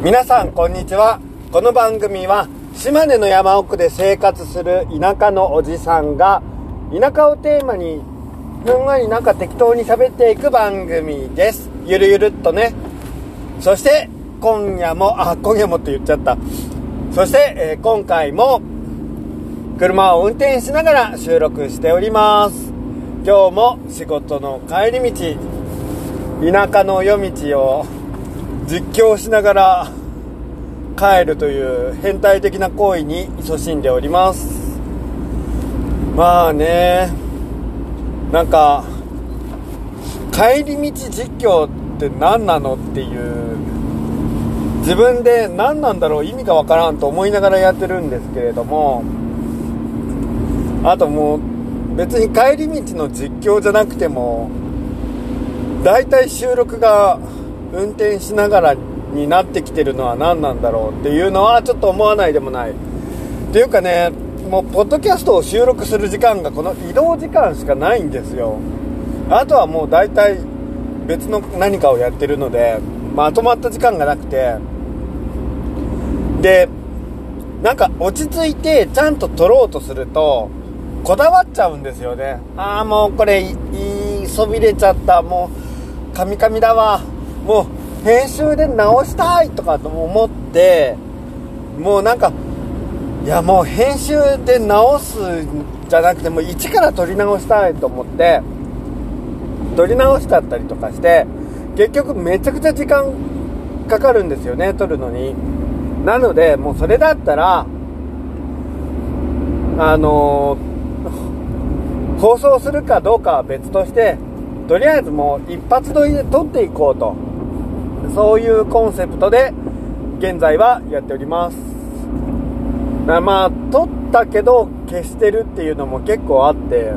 皆さんこんにちは。この番組は島根の山奥で生活する田舎のおじさんが田舎をテーマにふんわりなんか適当に喋っていく番組です。ゆるゆるっとね。そして今夜もあ今夜もって言っちゃった。そして、えー今回も車を運転しながら収録しております。今日も仕事の帰り道田舎の夜道を実況しながら帰るという変態的な行為に勤しんでおります。まあねなんか帰り道実況って何なのっていう自分で何なんだろう意味がわからんと思いながらやってるんですけれどもあともう別に帰り道の実況じゃなくても大体収録が運転しながらになってきてるのは何なんだろうっていうのはちょっと思わないでもない。っていうかねもうポッドキャストを収録する時間がこの移動時間しかないんですよ。あとはもう大体別の何かをやってるのでまとまった時間がなくて。でなんか落ち着いてちゃんと撮ろうとするとこだわっちゃうんですよね。ああもうこれ言いそびれちゃった。もうカミカミだわ。もう編集で直したいとかと思ってもうなんかいやもう編集で直すんじゃなくてもう一から撮り直したいと思って撮り直しちゃったりとかして結局めちゃくちゃ時間かかるんですよね撮るのに。なのでもうそれだったらあのー放送するかどうかは別としてとりあえずもう一発撮りで撮っていこうと。そういうコンセプトで現在はやっております。まあ撮ったけど消してるっていうのも結構あって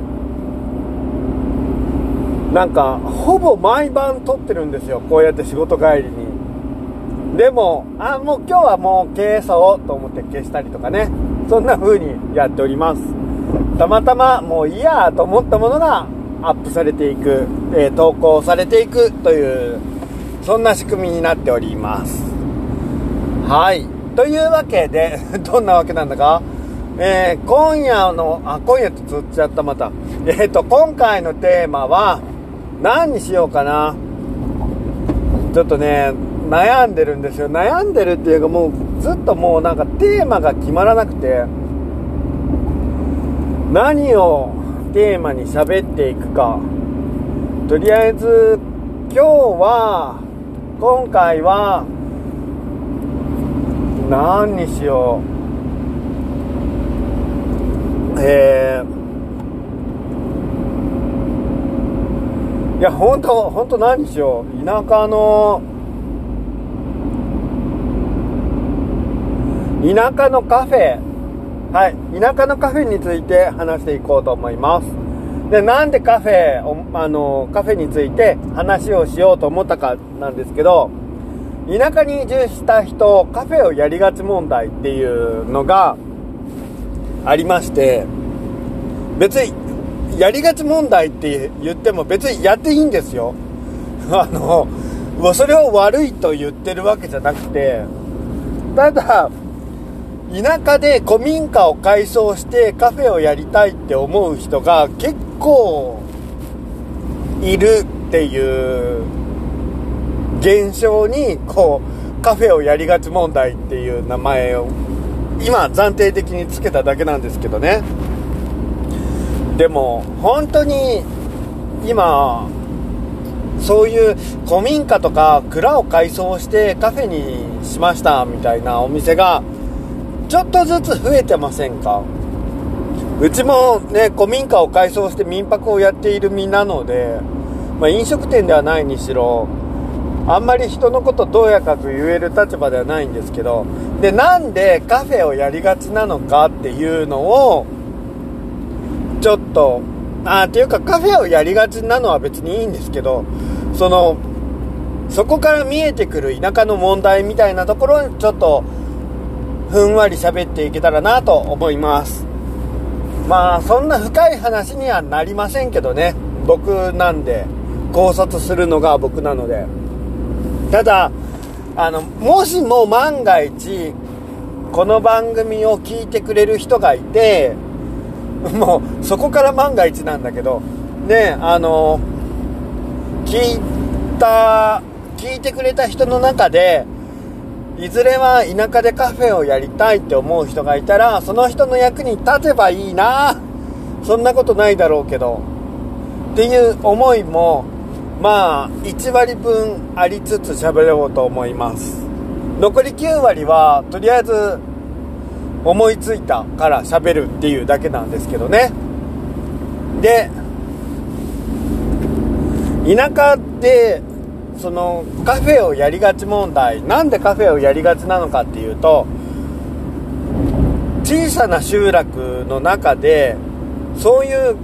なんかほぼ毎晩撮ってるんですよこうやって仕事帰りに。でもあもう今日はもう消そうと思って消したりとかねそんな風にやっております。たまたまもういいやと思ったものがアップされていく、えー投稿されていくというそんな仕組みになっております。はい。というわけで どんなわけなんだか。えー今夜のあ今夜ってつっちゃったまた。えっ、と今回のテーマは何にしようかな。ちょっとね悩んでるんですよ。悩んでるっていうかもうずっともうなんかテーマが決まらなくて。何をテーマに喋っていくか。とりあえず今日は今回は何にしよう。えー、いや本当本当何にしよう。田舎の田舎のカフェ。はい、田舎のカフェについて話していこうと思います。で、なんでカフェを、あの、カフェについて話をしようと思ったかなんですけど、田舎に移住した人、カフェをやりがち問題っていうのがありまして、別に、やりがち問題って言っても別にやっていいんですよ。あの、それを悪いと言ってるわけじゃなくて、ただ、田舎で古民家を改装してカフェをやりたいって思う人が結構いるっていう現象にこうカフェをやりがち問題っていう名前を今暫定的につけただけなんですけどね。でも本当に今そういう古民家とか蔵を改装してカフェにしましたみたいなお店がちょっとずつ増えてませんか？うちもね古民家を改装して民泊をやっている身なので、まあ、飲食店ではないにしろあんまり人のことどうやかく言える立場ではないんですけどでなんでカフェをやりがちなのかっていうのをちょっとあっていうかカフェをやりがちなのは別にいいんですけどそのそこから見えてくる田舎の問題みたいなところにちょっとふんわり喋っていけたらなと思います。まあそんな深い話にはなりませんけどね。僕なんで考察するのが僕なので。ただあのもしも万が一この番組を聞いてくれる人がいてもうそこから万が一なんだけどねあの聞いた聞いてくれた人の中でいずれは田舎でカフェをやりたいって思う人がいたらその人の役に立てばいいな。そんなことないだろうけど。っていう思いもまあ1割分ありつつ喋ろうと思います。残り9割はとりあえず思いついたから喋るっていうだけなんですけどね。で田舎でそのカフェをやりがち問題。なんでカフェをやりがちなのかっていうと小さな集落の中でそういう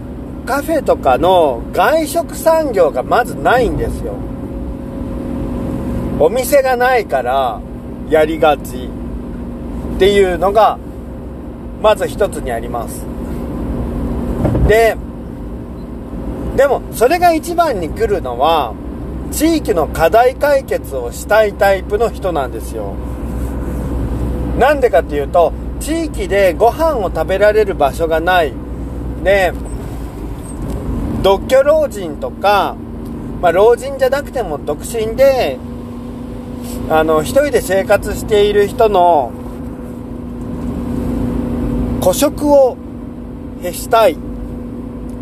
カフェとかの外食産業がまずないんですよ。お店がないからやりがちっていうのがまず一つにあります。ででもそれが一番に来るのは地域の課題解決をしたいタイプの人なんですよ。なんでかっていうと地域でご飯を食べられる場所がない。で独居老人とか、まあ、老人じゃなくても独身であの一人で生活している人の孤食を消したい。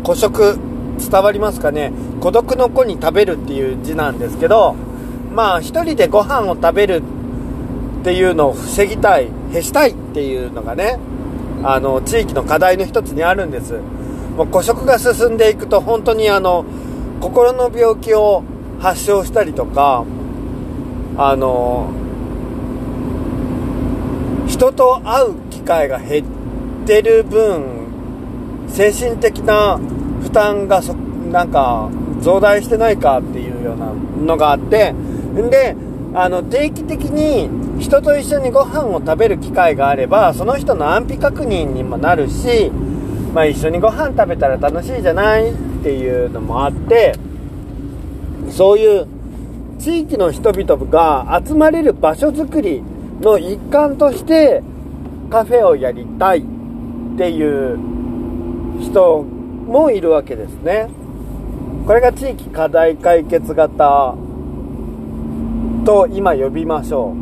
孤食伝わりますかね？孤独の子に食べるっていう字なんですけどまあ一人でご飯を食べるっていうのを防ぎたい消したいっていうのがねあの地域の課題の一つにあるんです。もう孤食が進んでいくと本当にあの心の病気を発症したりとかあの人と会う機会が減ってる分精神的な負担がそなんか増大してないかっていうようなのがあってんであの定期的に人と一緒にご飯を食べる機会があればその人の安否確認にもなるし、まあ、一緒にご飯食べたら楽しいじゃないっていうのもあってそういう地域の人々が集まれる場所づくりの一環としてカフェをやりたいっていう人もいるわけですね。これが地域課題解決型と今呼びましょ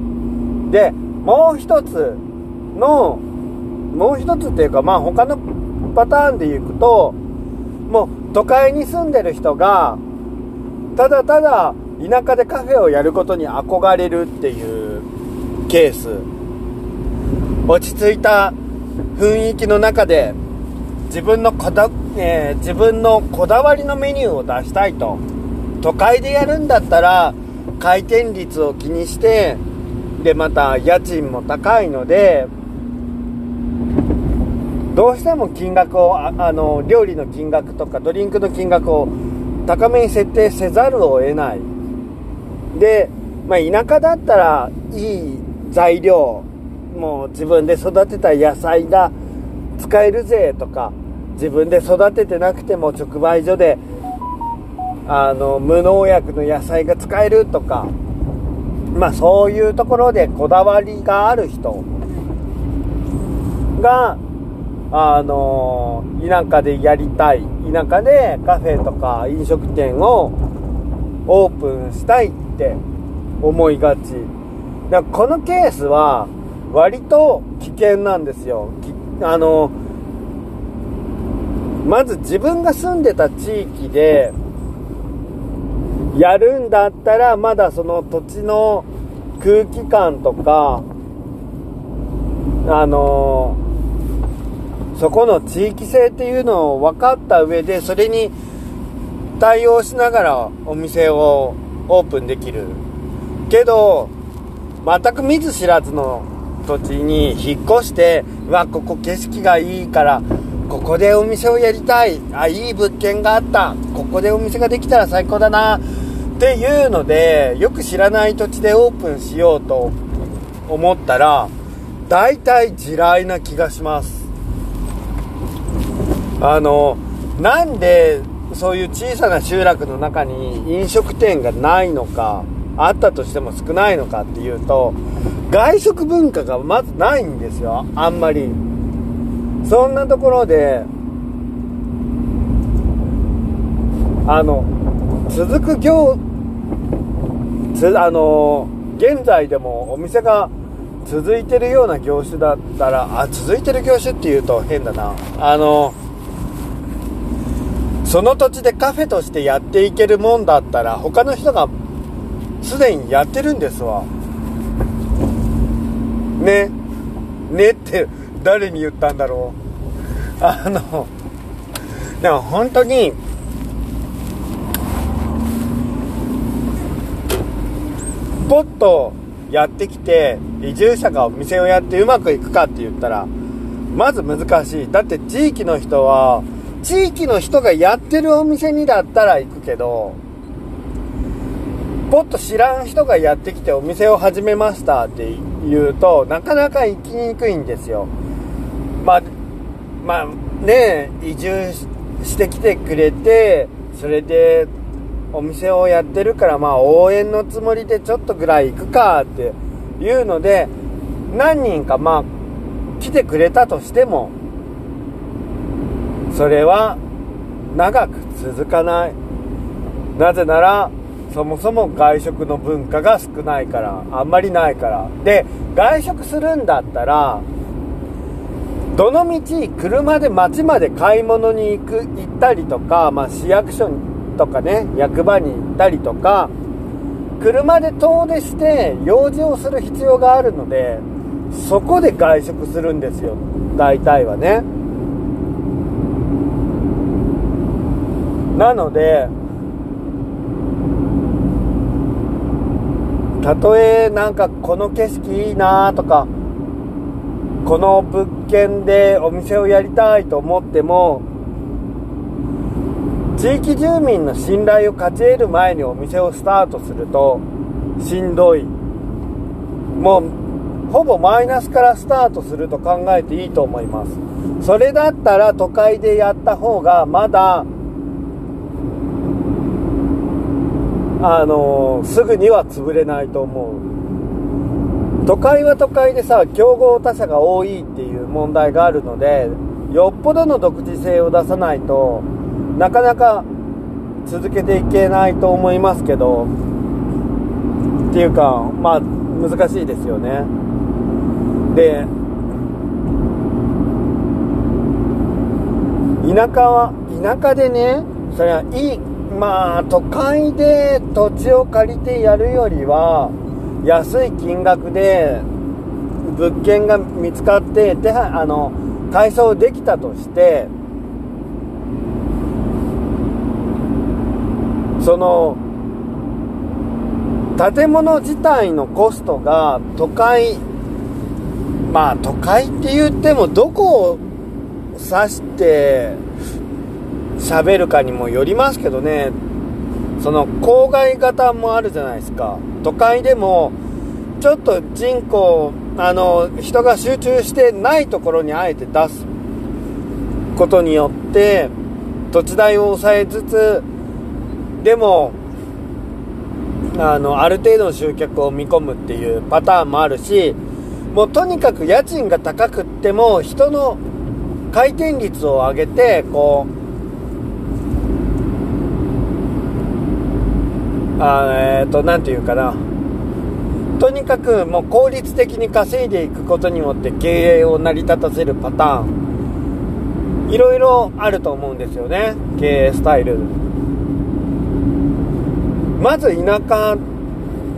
う。で、もう一つの、もう一つっていうか、まあ他のパターンでいくと、もう都会に住んでる人が、ただただ田舎でカフェをやることに憧れるっていうケース。落ち着いた雰囲気の中で自分のこだ、えー、自分のこだわりのメニューを出したいと。都会でやるんだったら回転率を気にしてでまた家賃も高いのでどうしても金額をあの料理の金額とかドリンクの金額を高めに設定せざるを得ない。で、まあ、田舎だったらいい材料もう自分で育てた野菜が使えるぜとか自分で育ててなくても直売所であの無農薬の野菜が使えるとかまあそういうところでこだわりがある人があの田舎でやりたい田舎でカフェとか飲食店をオープンしたいって思いがち。だからこのケースは割と危険なんですよ。あのまず自分が住んでた地域でやるんだったらまだその土地の空気感とかあのそこの地域性っていうのを分かった上でそれに対応しながらお店をオープンできる。けど全く見ず知らずの土地に引っ越してうわここ景色がいいからここでお店をやりたい。あいい物件があった。ここでお店ができたら最高だな。っていうのでよく知らない土地でオープンしようと思ったら大体地雷な気がします。あのなんでそういう小さな集落の中に飲食店がないのかあったとしても少ないのかっていうと外食文化がまずないんですよ。あんまり。そんなところであの続く業つあの現在でもお店が続いてるような業種だったらあ続いてる業種っていうと変だな。あのその土地でカフェとしてやっていけるもんだったら他の人がすでにやってるんですわ。ねねって誰に言ったんだろう。あのでも本当にポッとやってきて移住者がお店をやってうまくいくかって言ったらまず難しい。だって地域の人は地域の人がやってるお店にだったら行くけどポッと知らん人がやってきてお店を始めましたって言うとなかなか行きにくいんですよ。まあまあね移住してきてくれてそれでお店をやってるからまあ応援のつもりでちょっとぐらい行くかっていうので何人かまあ来てくれたとしてもそれは長く続かない。なぜならそもそも外食の文化が少ないからあんまりないから。で外食するんだったらどのみち車で街まで買い物に行く行ったりとか、まあ、市役所とかね役場に行ったりとか車で遠出して用事をする必要があるのでそこで外食するんですよ。大体はね。なのでたとえなんかこの景色いいなとかこの物件でお店をやりたいと思っても地域住民の信頼を勝ち得る前にお店をスタートするとしんどい。もうほぼマイナスからスタートすると考えていいと思います。それだったら都会でやった方がまだあの、すぐには潰れないと思う。都会は都会でさ競合他社が多いっていう問題があるのでよっぽどの独自性を出さないとなかなか続けていけないと思いますけどっていうかまあ難しいですよね。で田舎は田舎でねそれはいいまあ都会で土地を借りてやるよりは安い金額で物件が見つかって手あの改装できたとしてその建物自体のコストが都会まあ都会って言ってもどこを指して喋るかにもよりますけどね。その郊外型もあるじゃないですか。都会でもちょっと人口あの人が集中してないところにあえて出すことによって土地代を抑えつつでもあのある程度の集客を見込むっていうパターンもあるしもうとにかく家賃が高くっても人の回転率を上げてこうあえっ、ー、と何て言うかな。とにかくもう効率的に稼いでいくことによって経営を成り立たせるパターン。いろいろあると思うんですよね。経営スタイル。まず田舎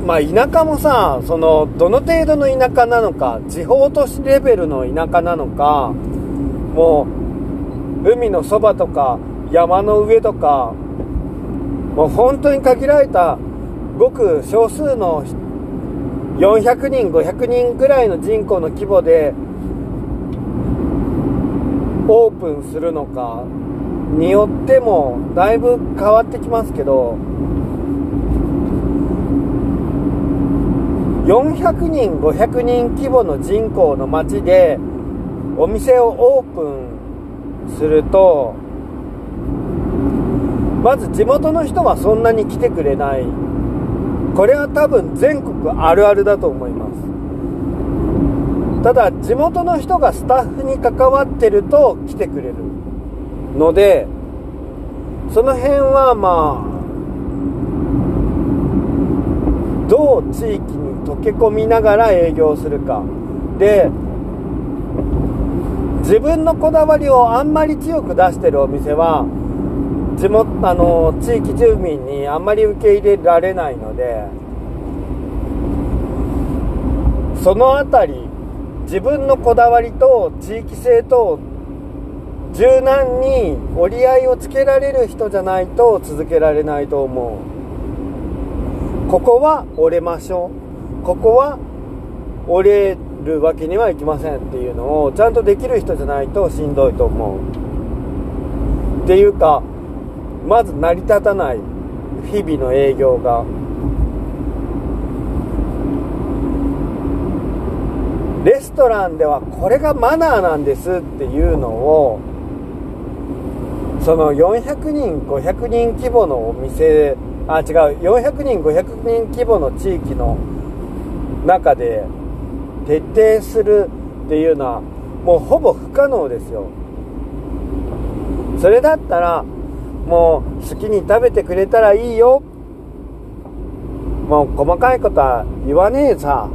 まあ田舎もさそのどの程度の田舎なのか地方都市レベルの田舎なのかもう海のそばとか山の上とかもう本当に限られたごく少数の400人500人ぐらいの人口の規模でオープンするのかによってもだいぶ変わってきますけど400人500人規模の人口の町でお店をオープンするとまず地元の人はそんなに来てくれない。これは多分全国あるあるだと思います。ただ地元の人がスタッフに関わってると来てくれるのでその辺はまあどう地域に溶け込みながら営業するか。で自分のこだわりをあんまり強く出してるお店は地元あの地域住民にあんまり受け入れられないのでその辺り自分のこだわりと地域性と柔軟に折り合いをつけられる人じゃないと続けられないと思う。ここは折れましょう。ここは折れるわけにはいきませんっていうのをちゃんとできる人じゃないとしんどいと思う。っていうかまず成り立たない日々の営業が。レストランではこれがマナーなんですっていうのをその400人500人規模のお店あ違う400人500人規模の地域の中で徹底するっていうのはもうほぼ不可能ですよ。それだったらもう好きに食べてくれたらいいよ。もう細かいことは言わねえさ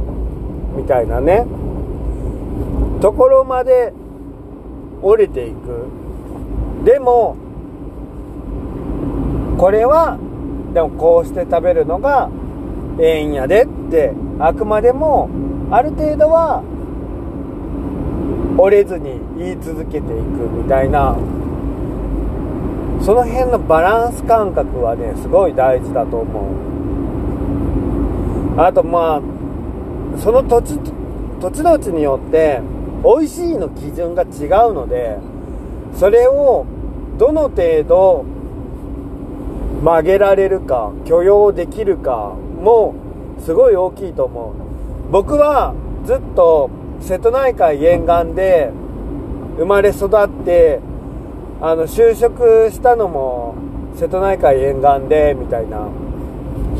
みたいなね。ところまで降りていく。でもこれはでもこうして食べるのがええんやでってあくまでもある程度は折れずに言い続けていくみたいなその辺のバランス感覚はねすごい大事だと思う。あとまあその土地土地土地によって美味しいの基準が違うのでそれをどの程度曲げられるか許容できるかもすごい大きいと思う。僕はずっと瀬戸内海沿岸で生まれ育ってあの就職したのも瀬戸内海沿岸でみたいな。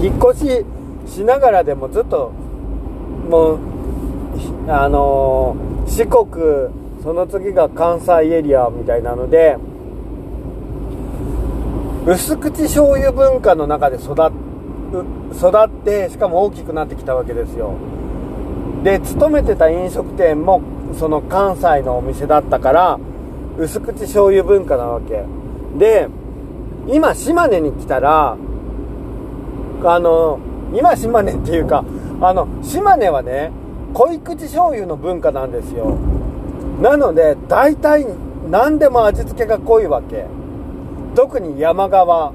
引っ越ししながらでもずっともうあの、四国その次が関西エリアみたいなので薄口醤油文化の中で育育ってしかも大きくなってきたわけですよ。で勤めてた飲食店もその関西のお店だったから薄口醤油文化なわけ。で今島根に来たらあの今島根っていうかあの島根はね濃い口醤油の文化なんですよ。なので大体何でも味付けが濃いわけ。特に山側。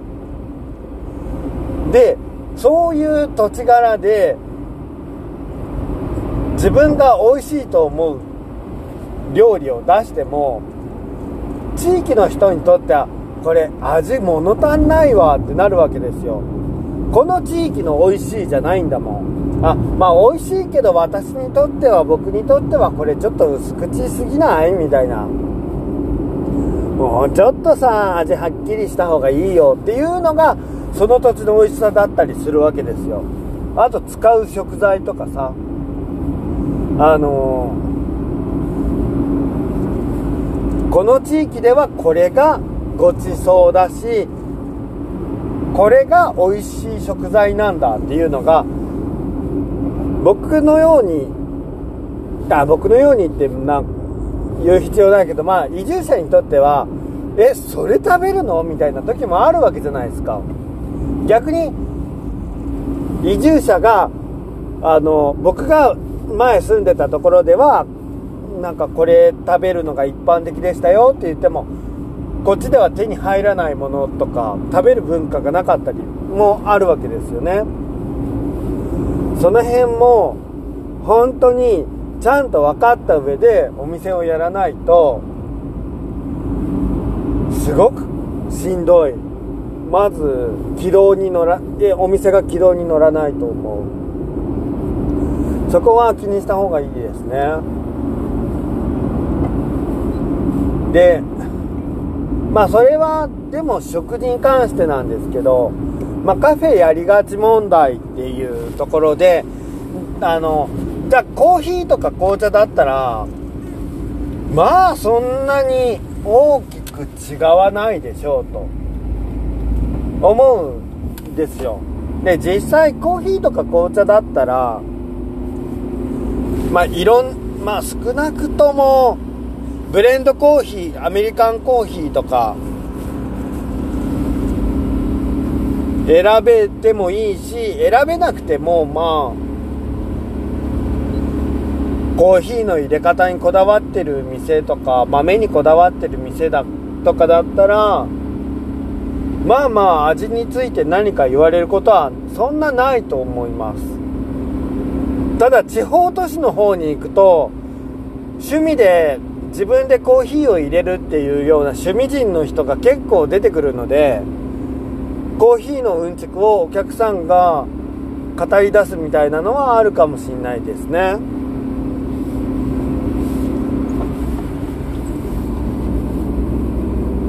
でそういう土地柄で自分が美味しいと思う料理を出しても地域の人にとってはこれ味物足んないわってなるわけですよ。この地域の美味しいじゃないんだもん。あまあ美味しいけど私にとっては僕にとってはこれちょっと薄口すぎない？みたいな。もうちょっとさ味はっきりした方がいいよっていうのがその土地の美味しさだったりするわけですよ。あと使う食材とかさ。あのー、この地域ではこれがごちそうだしこれが美味しい食材なんだっていうのが僕のようにあ僕のようにってな言う必要ないけどまあ移住者にとってはえそれ食べるの？みたいな時もあるわけじゃないですか。逆に移住者があの僕が前住んでたところではなんかこれ食べるのが一般的でしたよって言ってもこっちでは手に入らないものとか食べる文化がなかったりもあるわけですよね。その辺も本当にちゃんと分かった上でお店をやらないとすごくしんどい。まず軌道に乗らお店が軌道に乗らないと思う。そこは気にした方がいいですね。でまあそれはでも食事に関してなんですけどまあ、カフェやりがち問題っていうところであのじゃあコーヒーとか紅茶だったらまあそんなに大きく違わないでしょうと思うんですよ。で実際コーヒーとか紅茶だったらまあいろんまあ少なくともブレンドコーヒーアメリカンコーヒーとか選べてもいいし選べなくてもまあコーヒーの入れ方にこだわってる店とか豆にこだわってる店だとかだったらまあまあ味について何か言われることはそんなないと思います。ただ地方都市の方に行くと趣味で自分でコーヒーを入れるっていうような趣味人の人が結構出てくるのでコーヒーのうんちくをお客さんが語り出すみたいなのはあるかもしんないですね。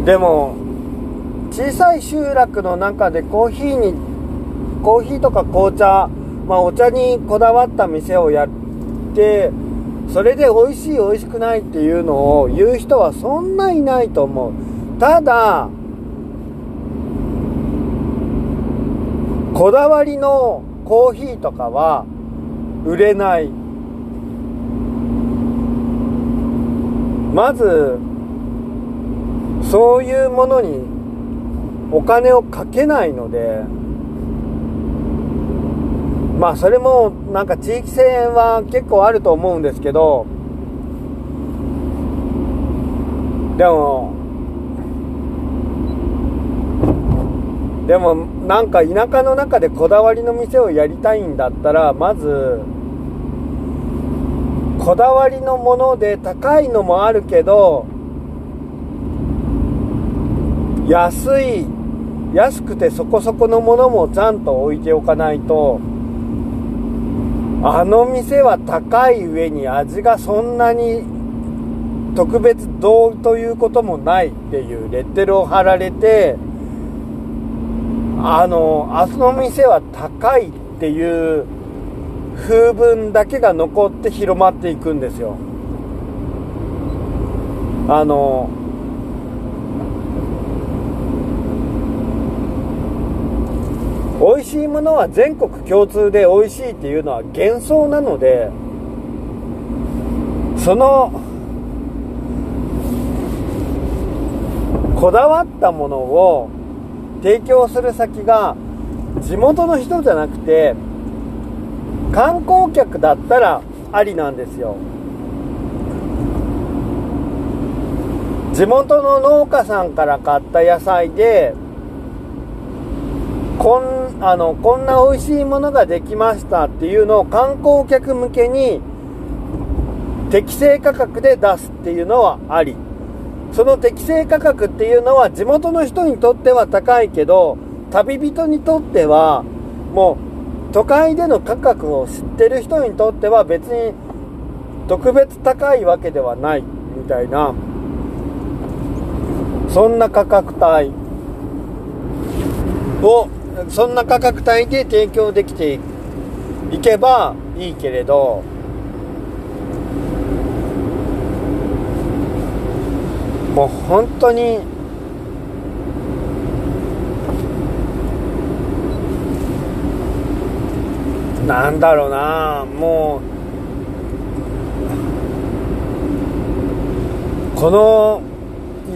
でも小さい集落の中でコーヒーにコーヒーとか紅茶、まあ、お茶にこだわった店をやってそれで美味しい美味しくないっていうのを言う人はそんないないと思う。ただこだわりのコーヒーとかは売れない。まずそういうものにお金をかけないのでまあそれもなんか地域性は結構あると思うんですけどでもでもなんか田舎の中でこだわりの店をやりたいんだったらまずこだわりのもので高いのもあるけど安い安くてそこそこのものもちゃんと置いておかないとあの店は高い上に味がそんなに特別どうということもないっていうレッテルを貼られてあの、あその店は高いっていう風文だけが残って広まっていくんですよ。あの、美味しいものは全国共通で美味しいっていうのは幻想なので、その、こだわったものを提供する先が地元の人じゃなくて観光客だったらありなんですよ。地元の農家さんから買った野菜でこんあのこんな美味しいものができましたっていうのを観光客向けに適正価格で出すっていうのはあり。その適正価格っていうのは地元の人にとっては高いけど旅人にとってはもう都会での価格を知ってる人にとっては別に特別高いわけではないみたいなそんな価格帯をそんな価格帯で提供できていけばいいけれど。もう本当になんだろうな。もうこの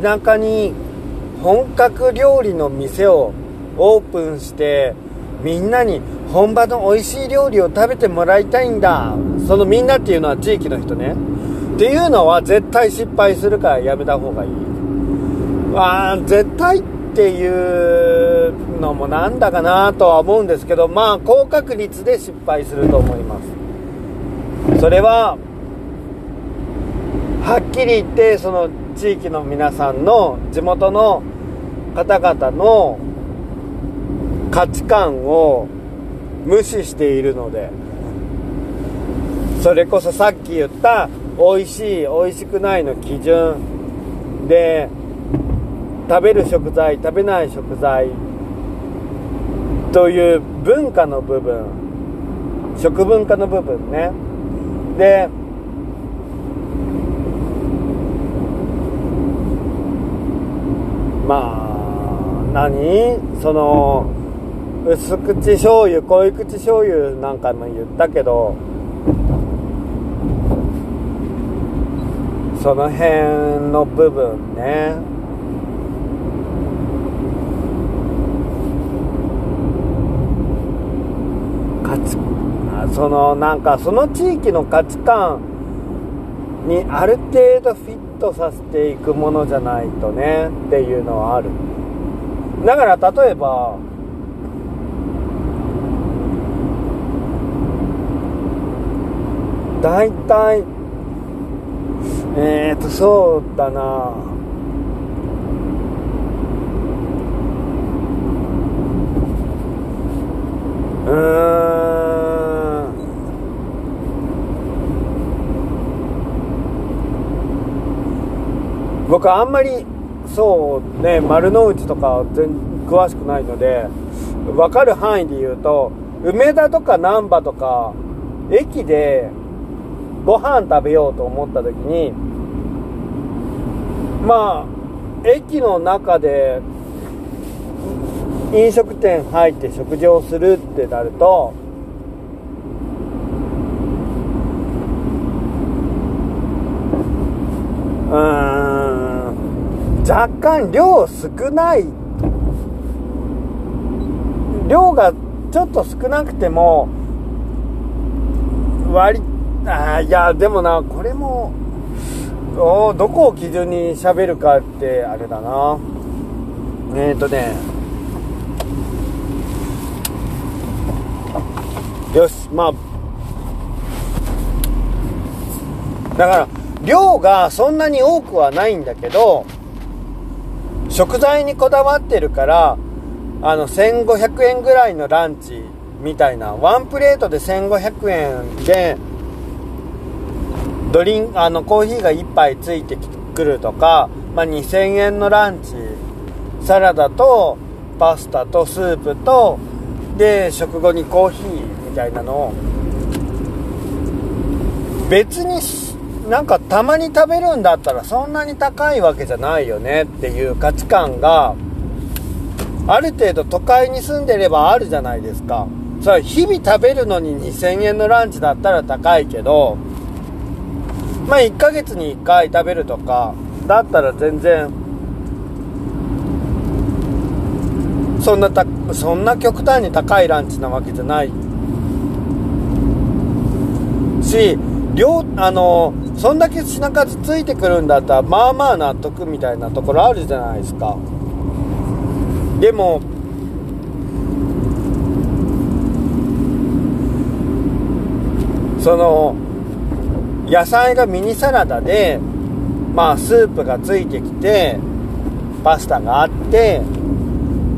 田舎に本格料理の店をオープンしてみんなに本場の美味しい料理を食べてもらいたいんだそのみんなっていうのは地域の人ねっていうのは絶対失敗するからやめた方がいい。あ、絶対っていうのもなんだかなとは思うんですけど、まあ、高確率で失敗すると思います。それは、はっきり言って、その地域の皆さんの地元の方々の価値観を無視しているので、それこそさっき言った美味しい美味しくないの基準で食べる食材食べない食材という文化の部分食文化の部分ね。でまあ何？その薄口醤油濃い口醤油なんかも言ったけどその辺の部分ね。価値そのなんかその地域の価値観にある程度フィットさせていくものじゃないとねっていうのはある。だから例えば大体えーとそうだな。うーん。僕あんまりそうね丸の内とか全詳しくないので分かる範囲で言うと梅田とか難波とか駅でご飯食べようと思った時にまあ駅の中で飲食店入って食事をするってなるとうん若干量少ない。量がちょっと少なくても割あいやでもなこれもおどこを基準に喋るかってあれだな。えっ、ー、とね。よしまあ。だから量がそんなに多くはないんだけど食材にこだわってるからあの1500円ぐらいのランチみたいなワンプレートで1500円でドリンあのコーヒーが1杯ついてくるとか、まあ、2000円のランチサラダとパスタとスープとで食後にコーヒーみたいなのを別になんかたまに食べるんだったらそんなに高いわけじゃないよねっていう価値観がある程度都会に住んでればあるじゃないですか。それ日々食べるのに2000円のランチだったら高いけどまあ1ヶ月に1回食べるとかだったら全然そんなたそんな極端に高いランチなわけじゃない。し量あのそんだけ品数ついてくるんだったらまあまあ納得みたいなところあるじゃないですか。でもその野菜がミニサラダでまあスープがついてきてパスタがあって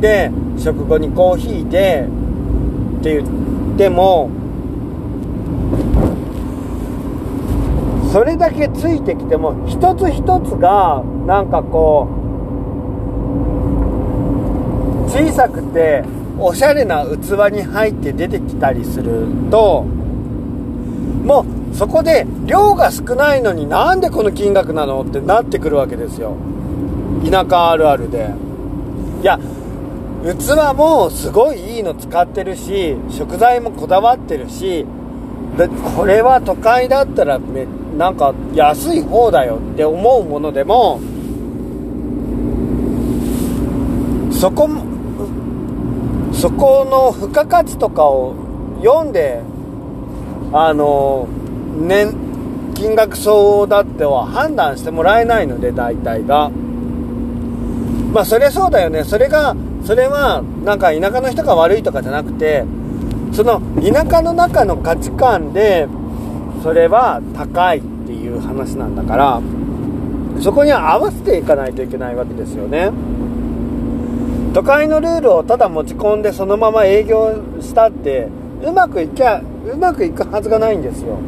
で食後にコーヒーでって言ってもそれだけついてきても一つ一つがなんかこう小さくておしゃれな器に入って出てきたりするとそこで量が少ないのになんでこの金額なのってなってくるわけですよ。田舎あるあるで。いや器もすごいいいの使ってるし食材もこだわってるしでこれは都会だったらめなんか安い方だよって思うものでもそこそこの付加価値とかを読んであの年金額相応だっては判断してもらえないので大体が。まあそりゃそうだよね。それがそれはなんか田舎の人が悪いとかじゃなくてその田舎の中の価値観でそれは高いっていう話なんだからそこに合わせていかないといけないわけですよね。都会のルールをただ持ち込んでそのまま営業したってうまくいきゃうまくいくはずがないんですよ。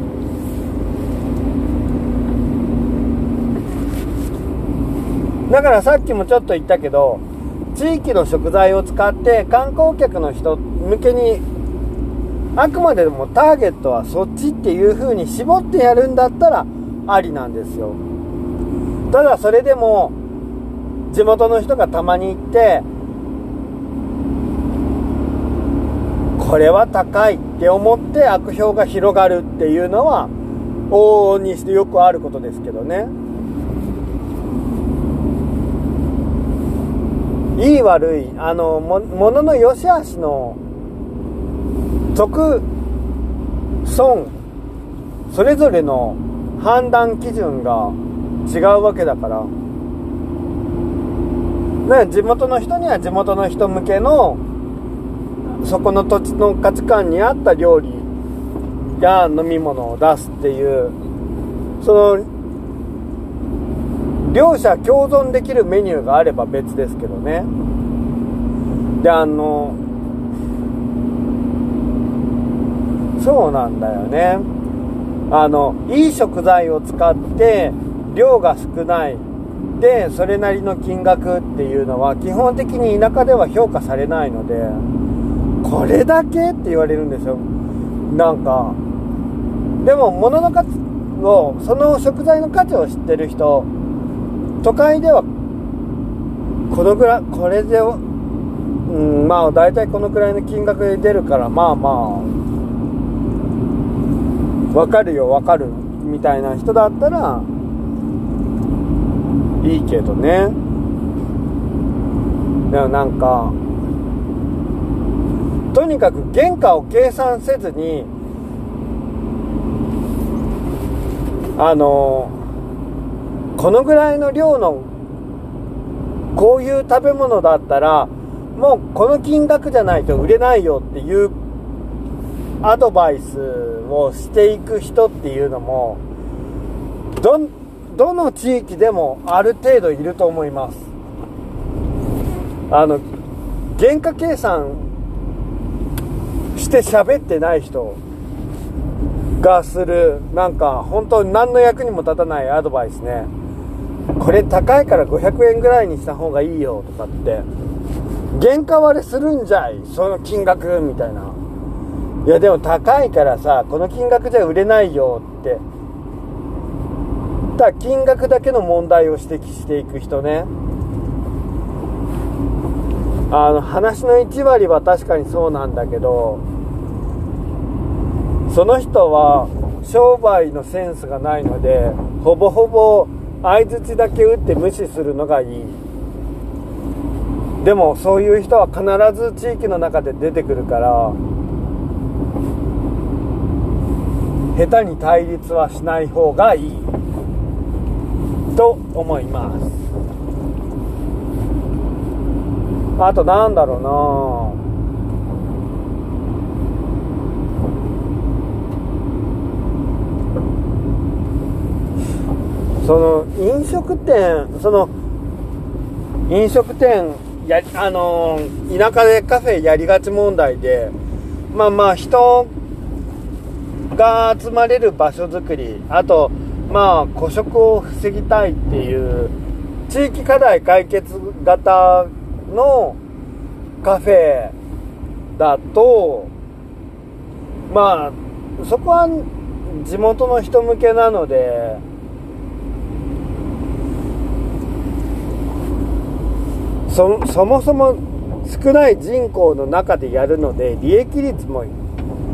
だからさっきもちょっと言ったけど地域の食材を使って観光客の人向けにあくまでもターゲットはそっちっていう風に絞ってやるんだったらありなんですよ。ただそれでも地元の人がたまに行ってこれは高いって思って悪評が広がるっていうのは往々にしてよくあることですけどね。いい悪いあのもものの良し悪しの得損それぞれの判断基準が違うわけだから、ね、地元の人には地元の人向けのそこの土地の価値観に合った料理や飲み物を出すっていうその両者共存できるメニューがあれば別ですけどね。であのそうなんだよね。あのいい食材を使って量が少ない。でそれなりの金額っていうのは基本的に田舎では評価されないのでこれだけって言われるんですよ。なんかでも物の価値をその食材の価値を知ってる人都会ではこのぐらいこれでうんまあ大体このくらいの金額で出るからまあまあ分かるよ分かるみたいな人だったらいいけどね。でもなんかとにかく原価を計算せずにあのこのぐらいの量のこういう食べ物だったらもうこの金額じゃないと売れないよっていうアドバイスをしていく人っていうのもどどの地域でもある程度いると思います。あの原価計算して喋ってない人がするなんか本当に何の役にも立たないアドバイスね。これ高いから500円ぐらいにした方がいいよとかって原価割れするんじゃいその金額みたいな。いやでも高いからさこの金額じゃ売れないよって。だ金額だけの問題を指摘していく人ね。あの話の1割は確かにそうなんだけどその人は商売のセンスがないのでほぼほぼ相づちだけ打って無視するのがいい。でもそういう人は必ず地域の中で出てくるから下手に対立はしない方がいい。と思います。あとなんだろうなその飲食店その飲食店やあの田舎でカフェやりがち問題でまあまあ人が集まれる場所づくりあとまあ孤食を防ぎたいっていう地域課題解決型のカフェだとまあそこは地元の人向けなのでそもそも少ない人口の中でやるので利益率も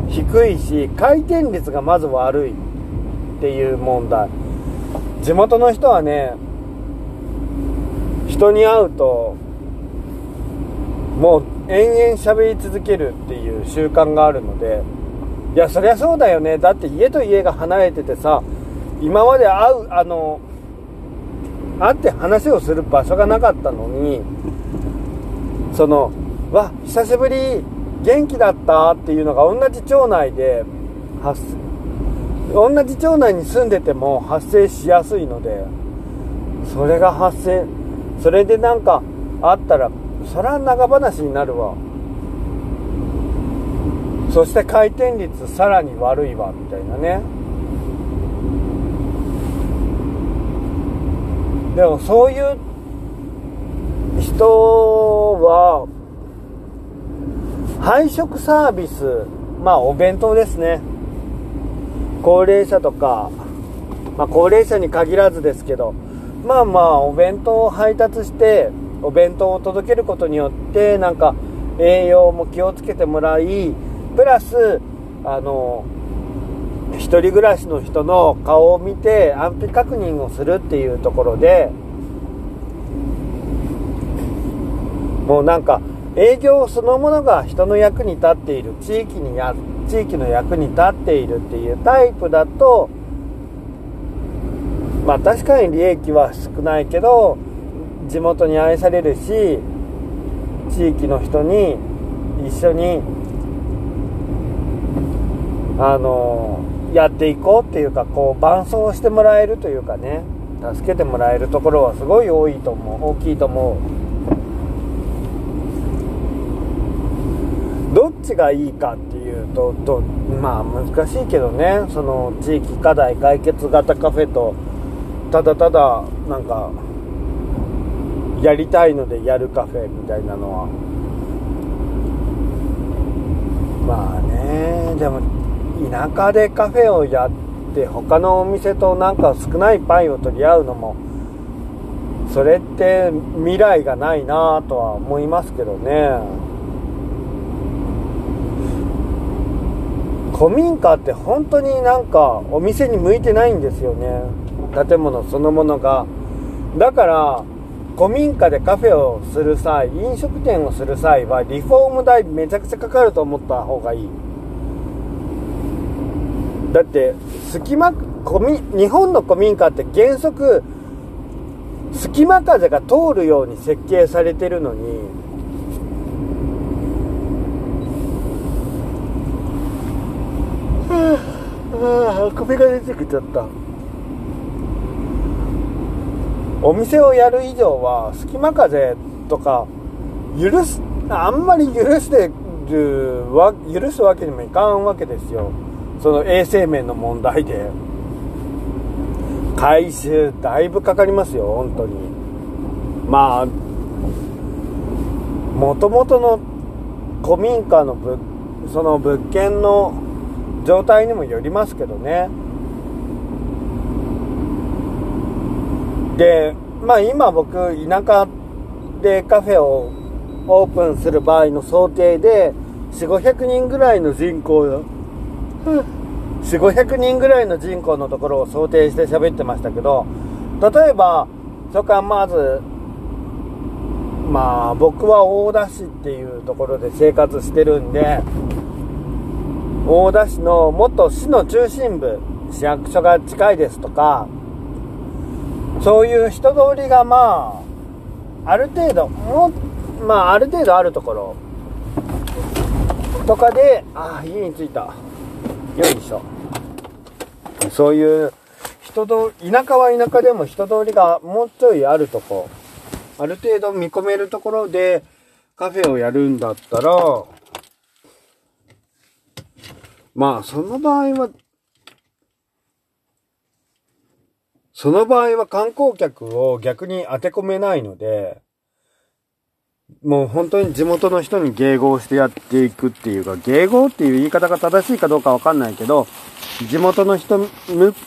低いし回転率がまず悪いっていう問題。地元の人はね人に会うともう延々喋り続けるっていう習慣があるのでいやそりゃそうだよね。だって家と家が離れててさ今まで会うあの会って話をする場所がなかったのにそのわ久しぶり元気だったっていうのが同じ町内で発同じ町内に住んでても発生しやすいのでそれが発生それでなんかあったらそれは長話になるわ。そして回転率さらに悪いわみたいなね。でもそういう人は配食サービスまあお弁当ですね。高齢者とか、まあ、高齢者に限らずですけどまあまあお弁当を配達してお弁当を届けることによってなんか栄養も気をつけてもらいプラスあの一人暮らしの人の顔を見て安否確認をするっていうところでもうなんか営業そのものが人の役に立っている地域にや地域の役に立っているっていうタイプだとまあ確かに利益は少ないけど地元に愛されるし地域の人に一緒にあのやっていこうっていうかこう伴走してもらえるというかね。助けてもらえるところはすごい多いと思う。大きいと思う。どっちがいいかっていうととまあ難しいけどね。その地域課題解決型カフェとただただなんかやりたいのでやるカフェみたいなのは。まあねでも田舎でカフェをやって他のお店となんか少ないパイを取り合うのもそれって未来がないなとは思いますけどね。古民家って本当になんかお店に向いてないんですよね。建物そのものが。だから古民家でカフェをする際飲食店をする際はリフォーム代めちゃくちゃかかると思った方がいい。だって隙間日本の古民家って原則隙間風が通るように設計されてるのにああ首が出てきちゃった。お店をやる以上は隙間風とか許すあんまり許してるわ許すわけにもいかんわけですよその衛生面の問題で回収だいぶかかりますよ本当に。まあもともとの古民家の物その物件の状態にもよりますけどね。でまあ今僕田舎でカフェをオープンする場合の想定で4500人ぐらいの人口4500人ぐらいの人口のところを想定して喋ってましたけど例えばそこからまずまあ僕は大田市っていうところで生活してるんで大田市の元市の中心部市役所が近いですとかそういう人通りがまあある程度もまあある程度あるところとかでああ家に着いた。よいしょ。そういう人通り田舎は田舎でも人通りがもうちょいあるとこ。ある程度見込めるところでカフェをやるんだったらまあその場合はその場合は観光客を逆に当て込めないので、もう本当に地元の人に迎合してやっていくっていうか、迎合っていう言い方が正しいかどうかわかんないけど、地元の人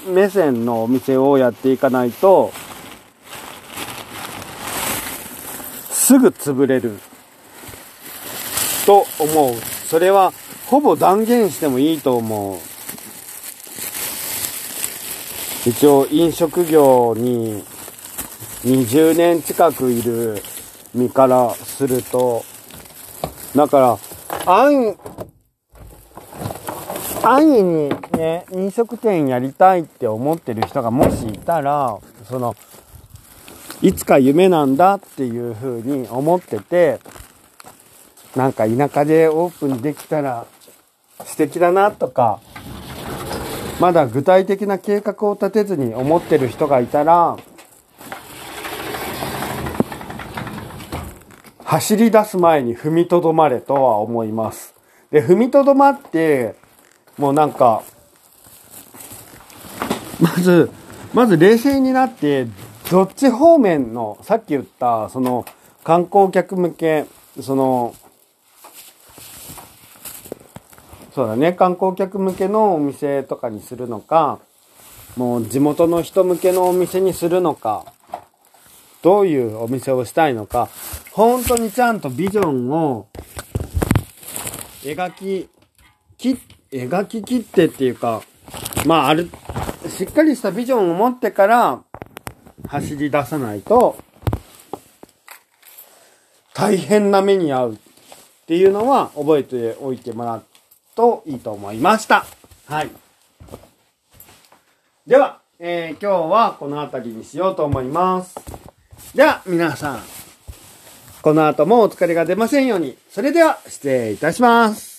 目線のお店をやっていかないと、すぐ潰れると思う。それはほぼ断言してもいいと思う。一応飲食業に20年近くいる身からすると、だから、安安易にね、飲食店やりたいって思ってる人がもしいたら、その、いつか夢なんだっていう風に思ってて、なんか田舎でオープンできたら素敵だなとか、まだ具体的な計画を立てずに思ってる人がいたら、走り出す前に踏みとどまれとは思います。で、踏みとどまって、もうなんか、まず、まず冷静になって、どっち方面の、さっき言った、その、観光客向け、その、そうだね、観光客向けのお店とかにするのか、もう地元の人向けのお店にするのか、どういうお店をしたいのか、本当にちゃんとビジョンを描き、き、描き切ってっていうか、まあある、しっかりしたビジョンを持ってから走り出さないと、大変な目に遭うっていうのは覚えておいてもらうといいと思いました。はい。では、えー、今日はこの辺りにしようと思います。では、皆さん、この後もお疲れが出ませんように、それでは失礼いたします。